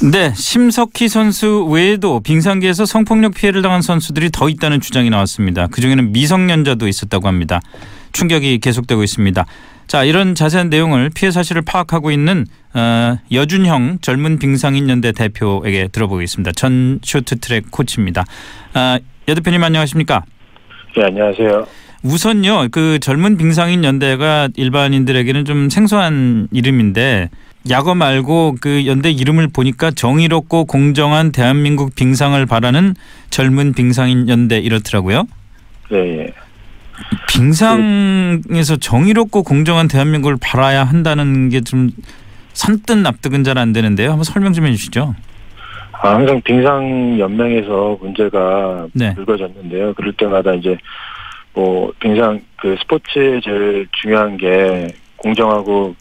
네, 심석희 선수 외에도 빙상계에서 성폭력 피해를 당한 선수들이 더 있다는 주장이 나왔습니다. 그중에는 미성년자도 있었다고 합니다. 충격이 계속되고 있습니다. 자, 이런 자세한 내용을 피해 사실을 파악하고 있는 어, 여준형 젊은 빙상인 연대 대표에게 들어보겠습니다. 전 쇼트트랙 코치입니다. 아, 여 대표님 안녕하십니까? 네, 안녕하세요. 우선요, 그 젊은 빙상인 연대가 일반인들에게는 좀 생소한 이름인데 야거 말고 그 연대 이름을 보니까 정의롭고 공정한 대한민국 빙상을 바라는 젊은 빙상인 연대 이렇더라고요. 네, 예. 빙상에서 정의롭고 공정한 대한민국을 바라야 한다는 게좀 산뜻 납득은 잘 안 되는데요. 한번 설명 좀 해주시죠. 아, 항상 빙상 연맹에서 문제가 네. 불거졌는데요. 그럴 때마다 이제 뭐 빙상 그 스포츠의 제일 중요한 게 공정하고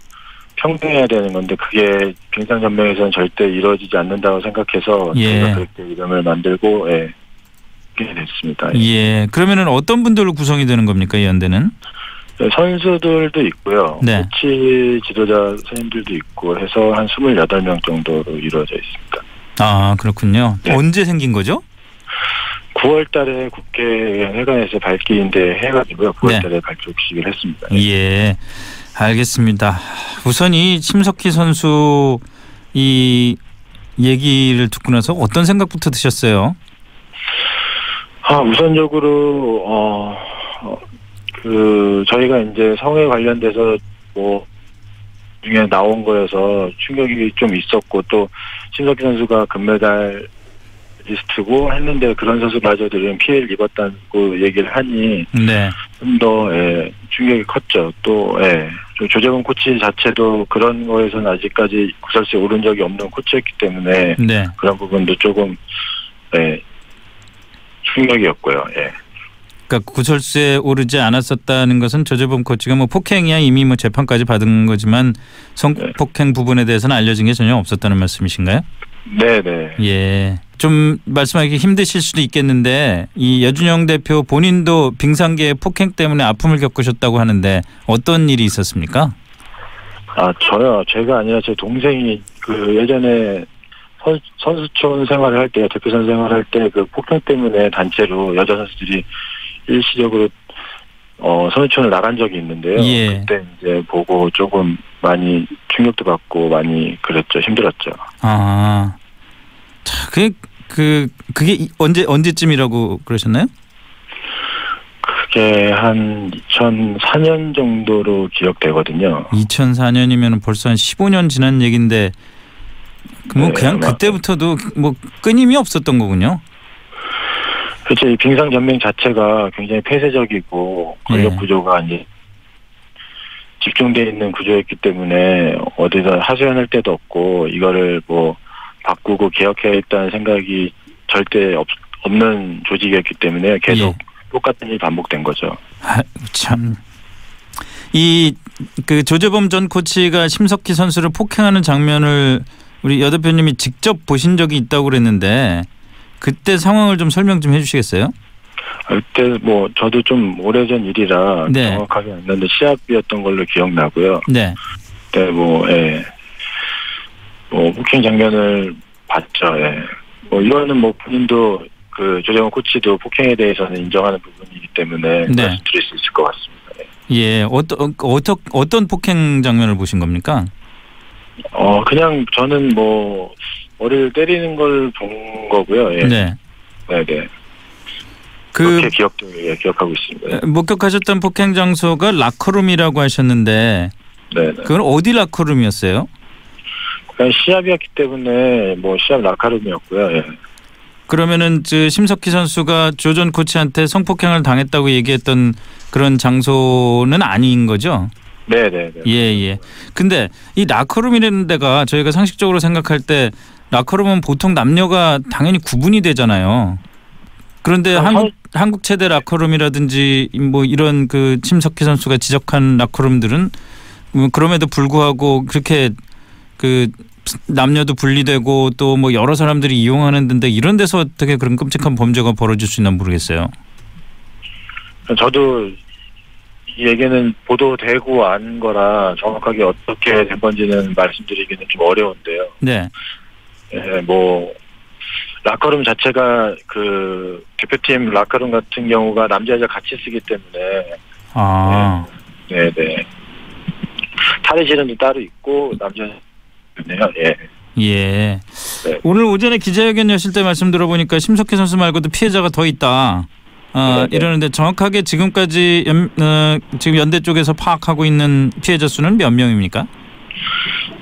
평등해야 되는 건데 그게 빙상 연맹에서는 절대 이루어지지 않는다고 생각해서 예. 저희가 그렇게 이름을 만들고 예. 됐습니다. 예. 그러면은 어떤 분들로 구성이 되는 겁니까 이 연대는? 네, 선수들도 있고요. 네. 코치 지도자 선생님들도 있고 해서 한 28명 정도로 이루어져 있습니다. 아 그렇군요. 네. 언제 생긴 거죠? 9월 달에 국회 회관에서 밝기인데 해가지고요. 9월 네. 달에 발족식을 했습니다. 예, 알겠습니다. 우선 이 심석희 선수 이 얘기를 듣고 나서 어떤 생각부터 드셨어요? 아, 우선적으로, 어, 어, 그, 저희가 이제 성에 관련돼서 뭐, 중에 나온 거여서 충격이 좀 있었고, 또, 심석희 선수가 금메달 리스트고 했는데 그런 선수마저들은 피해를 입었다고 얘기를 하니 네, 좀 더, 예, 충격이 컸죠. 또, 예, 조- 조재범 코치 자체도 그런 거에서는 아직까지 구설수에 오른 적이 없는 코치였기 때문에 네, 그런 부분도 조금, 예, 충격이었고요. 예. 그러니까 구설수에 오르지 않았었다는 것은 조재범 코치가 뭐 폭행이야 이미 뭐 재판까지 받은 거지만 성폭행 부분에 대해서는 알려진 게 전혀 없었다는 말씀이신가요? 네 네. 예. 좀 말씀하기 힘드실 수도 있겠는데 이 여준영 대표 본인도 빙상계의 폭행 때문에 아픔을 겪으셨다고 하는데 어떤 일이 있었습니까? 아, 저요. 제가 아니라 제 동생이 그 예전에 선, 선수촌 생활을 할 때, 대표 선수 생활을 할때 그 폭행 때문에 단체로 여자 선수들이 일시적으로 어, 선수촌을 나간 적이 있는데요. 예. 그때 이제 보고 조금 많이 충격도 받고 많이 그랬죠. 힘들었죠. 아, 자, 그, 그, 그게 이- 언제, 언제쯤이라고 그러셨나요? 그게 한 2004년 정도로 기억되거든요. 2004년이면 벌써 한 15년 지난 그뭐 네, 그냥 그때부터도 뭐 끊임이 없었던 거군요. 그렇죠. 이 빙상 전맹 자체가 굉장히 폐쇄적이고 권력 예. 구조가 이제 집중돼 있는 구조였기 때문에 어디서 하소연할 데도 없고 이거를 뭐 바꾸고 개혁해야겠다는 생각이 절대 없, 없는 조직이었기 때문에 계속 예. 똑같은 일이 반복된 거죠. 아, 참. 이 그 조재범 전 코치가 심석희 선수를 폭행하는 장면을 우리 여 대표님이 직접 보신 적이 있다고 그랬는데 그때 상황을 좀 설명 좀 해주시겠어요? 아, 그때 뭐 저도 좀 오래전 일이라 네. 정확하게 안 나는데 시합이었던 걸로 기억나고요. 네. 그때 뭐, 예. 뭐, 폭행 장면을 봤죠, 예. 뭐, 이거는 뭐, 본인도 그 조정훈 코치도 폭행에 대해서는 인정하는 부분이기 때문에 네. 말씀드릴 수 있을 것 같습니다. 예. 예, 어떤 어떤 어떤 폭행 장면을 보신 겁니까? 어, 그냥 저는 뭐, 머리를 때리는 걸 본 거고요, 예. 네. 네, 네. 그 그렇게 기억도, 예, 기억하고 있습니다. 목격하셨던 폭행 장소가 라커룸이라고 하셨는데 네, 네. 그건 어디 라커룸이었어요? 그냥 시합이었기 때문에 뭐, 시합 라커룸이었고요, 예. 그러면은 그 심석희 선수가 조 전 코치한테 성폭행을 당했다고 얘기했던 그런 장소는 아닌 거죠? 네, 네, 네. 예, 예. 근데 이 라커룸이라는 데가 저희가 상식적으로 생각할 때 라커룸은 보통 남녀가 당연히 구분이 되잖아요. 그런데 아, 한국 한국 체대 라커룸이라든지 뭐 이런 그 심석희 선수가 지적한 라커룸들은 뭐 그럼에도 불구하고 그렇게 그 남녀도 분리되고 또 뭐 여러 사람들이 이용하는 데인데 이런 데서 어떻게 그런 끔찍한 범죄가 벌어질 수 있나 모르겠어요. 저도 이 얘기는 보도되고 안 거라 정확하게 어떻게 된 건지는 말씀드리기는 좀 어려운데요. 네. 예, 뭐 라커룸 자체가 그 대표팀 라커룸 같은 경우가 남자 여자 같이 쓰기 때문에 아, 네 네 탈의실은 따로 있고 남자 네요 예. 예. 네. 오늘 오전에 기자회견 여실 때 말씀 들어보니까 심석희 선수 말고도 피해자가 더 있다. 아, 네네. 이러는데 정확하게 지금까지 연, 어, 지금 연대 쪽에서 파악하고 있는 피해자 수는 몇 명입니까?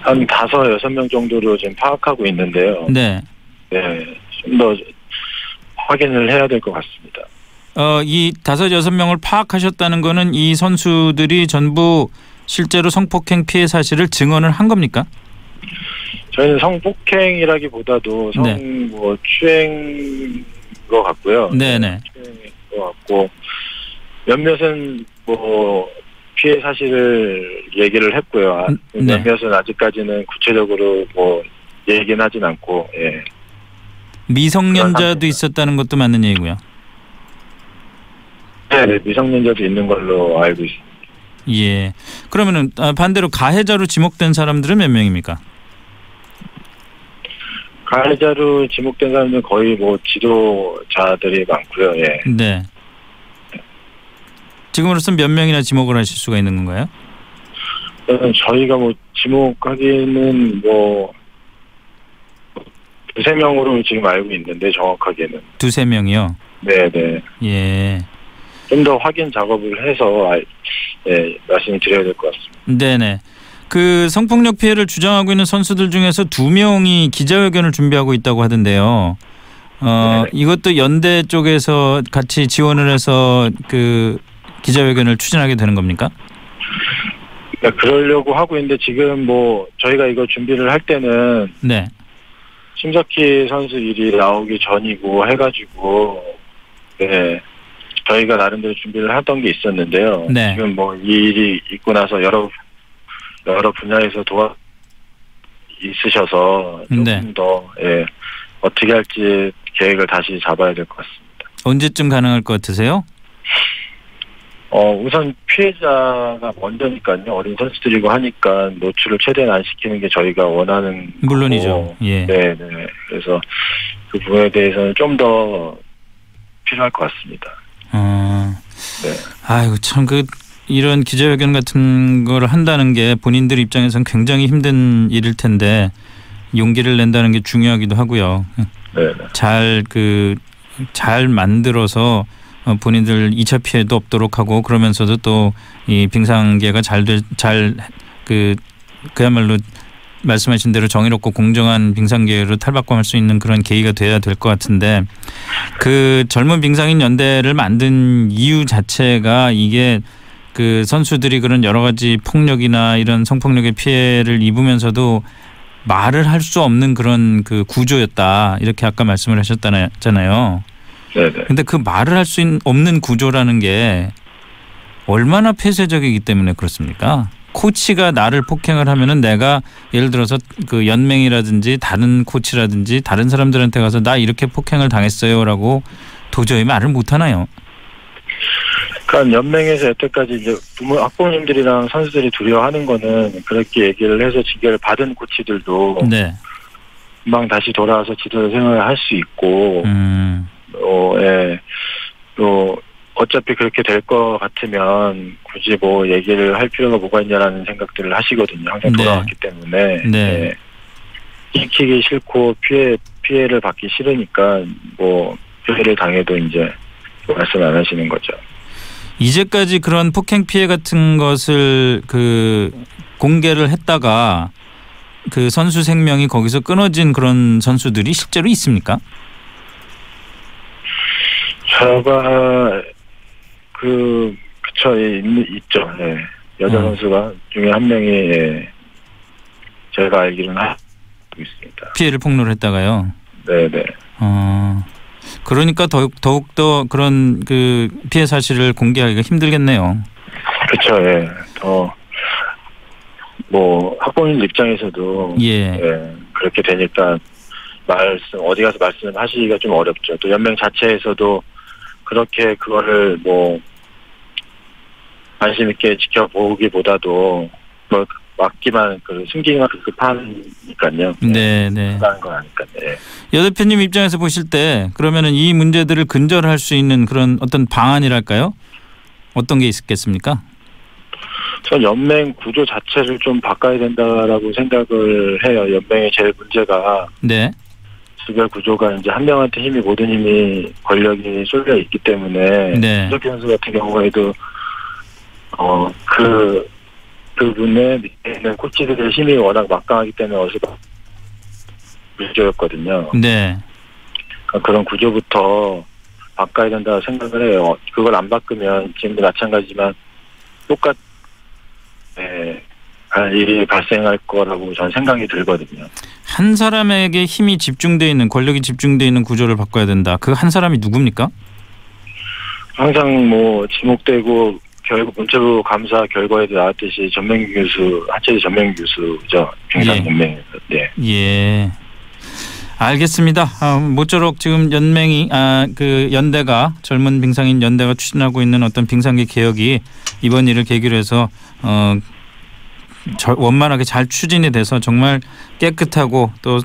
한 다섯 여섯 명 정도로 지금 파악하고 있는데요. 네. 네, 좀 더 확인을 해야 될 것 같습니다. 어, 이 다섯 여섯 명을 파악하셨다는 거는 이 선수들이 전부 실제로 성폭행 피해 사실을 증언을 한 겁니까? 저희는 성폭행이라기보다도 성 네. 뭐 추행인 것 같고요. 네네. 추행인 것 같고 몇몇은 뭐 피해 사실을 얘기를 했고요. 아, 음, 네. 몇몇은 아직까지는 구체적으로 뭐 얘기는 하진 않고 예. 미성년자도 있었다는 것도 맞는 얘기고요. 네, 미성년자도 있는 걸로 알고 있습니다. 예. 그러면은 아, 반대로 가해자로 지목된 사람들은 몇 명입니까? 가해자로 지목된 사람들은 거의 뭐 지도자들이 많고요. 예. 네. 지금으로선 몇 명이나 지목을 하실 수가 있는 건가요? 저희가 뭐 지목하기는 뭐 두세 명으로 지금 알고 있는데 정확하게는 두세 명이요. 네네 예. 좀 더 확인 작업을 해서 알- 예, 말씀을 드려야 될 것 같습니다. 네네. 그 성폭력 피해를 주장하고 있는 선수들 중에서 두 명이 기자회견을 준비하고 있다고 하던데요. 어, 네네. 이것도 연대 쪽에서 같이 지원을 해서 그 기자회견을 추진하게 되는 겁니까? 그러니까 그러려고 하고 있는데 지금 뭐 저희가 이거 준비를 할 때는 네. 심석희 선수 일이 나오기 전이고 해가지고 네 저희가 나름대로 준비를 하던 게 있었는데요. 네. 지금 뭐 이 일이 있고 나서 여러 여러 분야에서 도와 있으셔서 조금 네. 더 예, 어떻게 할지 계획을 다시 잡아야 될 것 같습니다. 언제쯤 가능할 것 같으세요? 어 우선 피해자가 먼저니까요. 어린 선수들이고 하니까 노출을 최대한 안 시키는 게 저희가 원하는 물론이죠. 거고. 예. 네, 네. 그래서 그 부분에 대해서는 좀 더 필요할 것 같습니다. 어. 네. 아이고 참 그 이런 기자회견 같은 걸 한다는 게 본인들 입장에선 굉장히 힘든 일일 텐데 용기를 낸다는 게 중요하기도 하고요. 네, 네. 잘그 잘 만들어서 어, 본인들 2차 피해도 없도록 하고 그러면서도 또 이 빙상계가 잘잘그 그야말로 말씀하신 대로 정의롭고 공정한 빙상계로 탈바꿈할 수 있는 그런 계기가 돼야 될 것 같은데 그 젊은 빙상인 연대를 만든 이유 자체가 이게 그 선수들이 그런 여러 가지 폭력이나 이런 성폭력의 피해를 입으면서도 말을 할 수 없는 그런 그 구조였다 이렇게 아까 말씀을 하셨잖아요. 네, 네. 근데 그 말을 할 수 없는 구조라는 게 얼마나 폐쇄적이기 때문에 그렇습니까? 코치가 나를 폭행을 하면은 내가 예를 들어서 그 연맹이라든지 다른 코치라든지 다른 사람들한테 가서 나 이렇게 폭행을 당했어요라고 도저히 말을 못 하나요? 그러니까 연맹에서 여태까지 이제 부모 학부모님들이랑 선수들이 두려워하는 거는 그렇게 얘기를 해서 지결을 받은 코치들도 네. 금방 다시 돌아와서 지도 생활을 할 수 있고 음. 어, 예. 또 어차피 그렇게 될 것 같으면 굳이 뭐 얘기를 할 필요가 뭐가 있냐라는 생각들을 하시거든요. 항상 네. 돌아왔기 때문에. 네. 예. 시키기 싫고 피해 피해를 받기 싫으니까 뭐 피해를 당해도 이제 말씀 안 하시는 거죠. 이제까지 그런 폭행 피해 같은 것을 그 공개를 했다가 그 선수 생명이 거기서 끊어진 그런 선수들이 실제로 있습니까? 저가 그 그쵸 예, 있, 있죠. 예. 여자 음. 선수가 중에 한 명이 예. 제가 알기로는 하고 있습니다. 피해를 폭로를 했다가요. 네네. 어. 그러니까 더욱 더욱 더 그런 그 피해 사실을 공개하기가 힘들겠네요. 그쵸, 예. 더, 뭐, 학부모님 입장에서도, 예. 예, 그렇게 되니까, 말씀, 어디 가서 말씀을 하시기가 좀 어렵죠. 또 연맹 자체에서도 그렇게 그거를 뭐, 관심 있게 지켜보기보다도, 뭐, 막기만 그 숨기기만 급급하니까요. 네, 네. 하는 건 아니까. 네. 여 대표님 입장에서 보실 때 그러면은 이 문제들을 근절할 수 있는 그런 어떤 방안이랄까요? 어떤 게 있겠습니까? 전 연맹 구조 자체를 좀 바꿔야 된다라고 생각을 해요. 연맹의 제일 문제가 네. 주별 구조가 이제 한 명한테 힘이 모든 힘이 권력이 쏠려 있기 때문에 네. 이석기 선수 같은 경우에도 어그 그분의 밑에 있는 코치들의 힘이 워낙 막강하기 때문에 어서 문제였거든요. 네. 그러니까 그런 구조부터 바꿔야 된다고 생각을 해요. 그걸 안 바꾸면 지금도 마찬가지지만 똑같 네, 할 일이 발생할 거라고 저는 생각이 들거든요. 한 사람에게 힘이 집중돼 있는 권력이 집중돼 있는 구조를 바꿔야 된다. 그 한 사람이 누굽니까? 항상 뭐 지목되고 결국 문체부 감사 결과에도 나왔듯이 전명기 교수, 하체리 전명기 교수죠. 평상 예. 네. 예. 알겠습니다. 아, 모쪼록 지금 연맹이 아 그 연대가 젊은 빙상인 연대가 추진하고 있는 어떤 빙상계 개혁이 이번 일을 계기로 해서 어 저- 원만하게 잘 추진이 돼서 정말 깨끗하고 또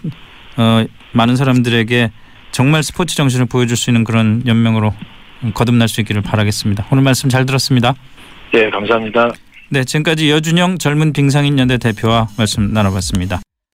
어, 많은 사람들에게 정말 스포츠 정신을 보여줄 수 있는 그런 연맹으로 거듭날 수 있기를 바라겠습니다. 오늘 말씀 잘 들었습니다. 네, 감사합니다. 네, 지금까지 여준영 젊은 빙상인 연대 대표와 말씀 나눠봤습니다.